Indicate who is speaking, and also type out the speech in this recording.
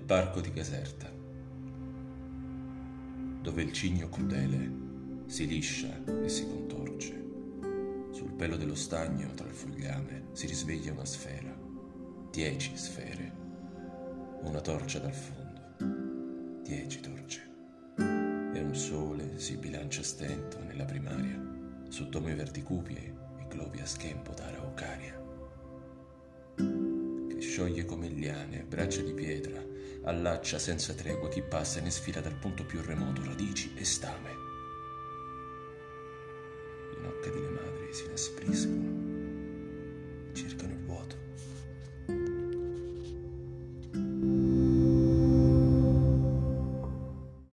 Speaker 1: parco di Caserta, dove il cigno crudele si liscia e si contorce. Sul pelo dello stagno, tra il fogliame, si risveglia una sfera, dieci sfere, una torcia dal fondo, dieci torce. E un sole si bilancia stento nella primaria, su verdi cupi e globi a schempo d'araucaria scioglie come liane, braccia di pietra, allaccia senza tregua chi passa e ne sfila dal punto più remoto radici e stame. Le nocche delle madri si inaspriscono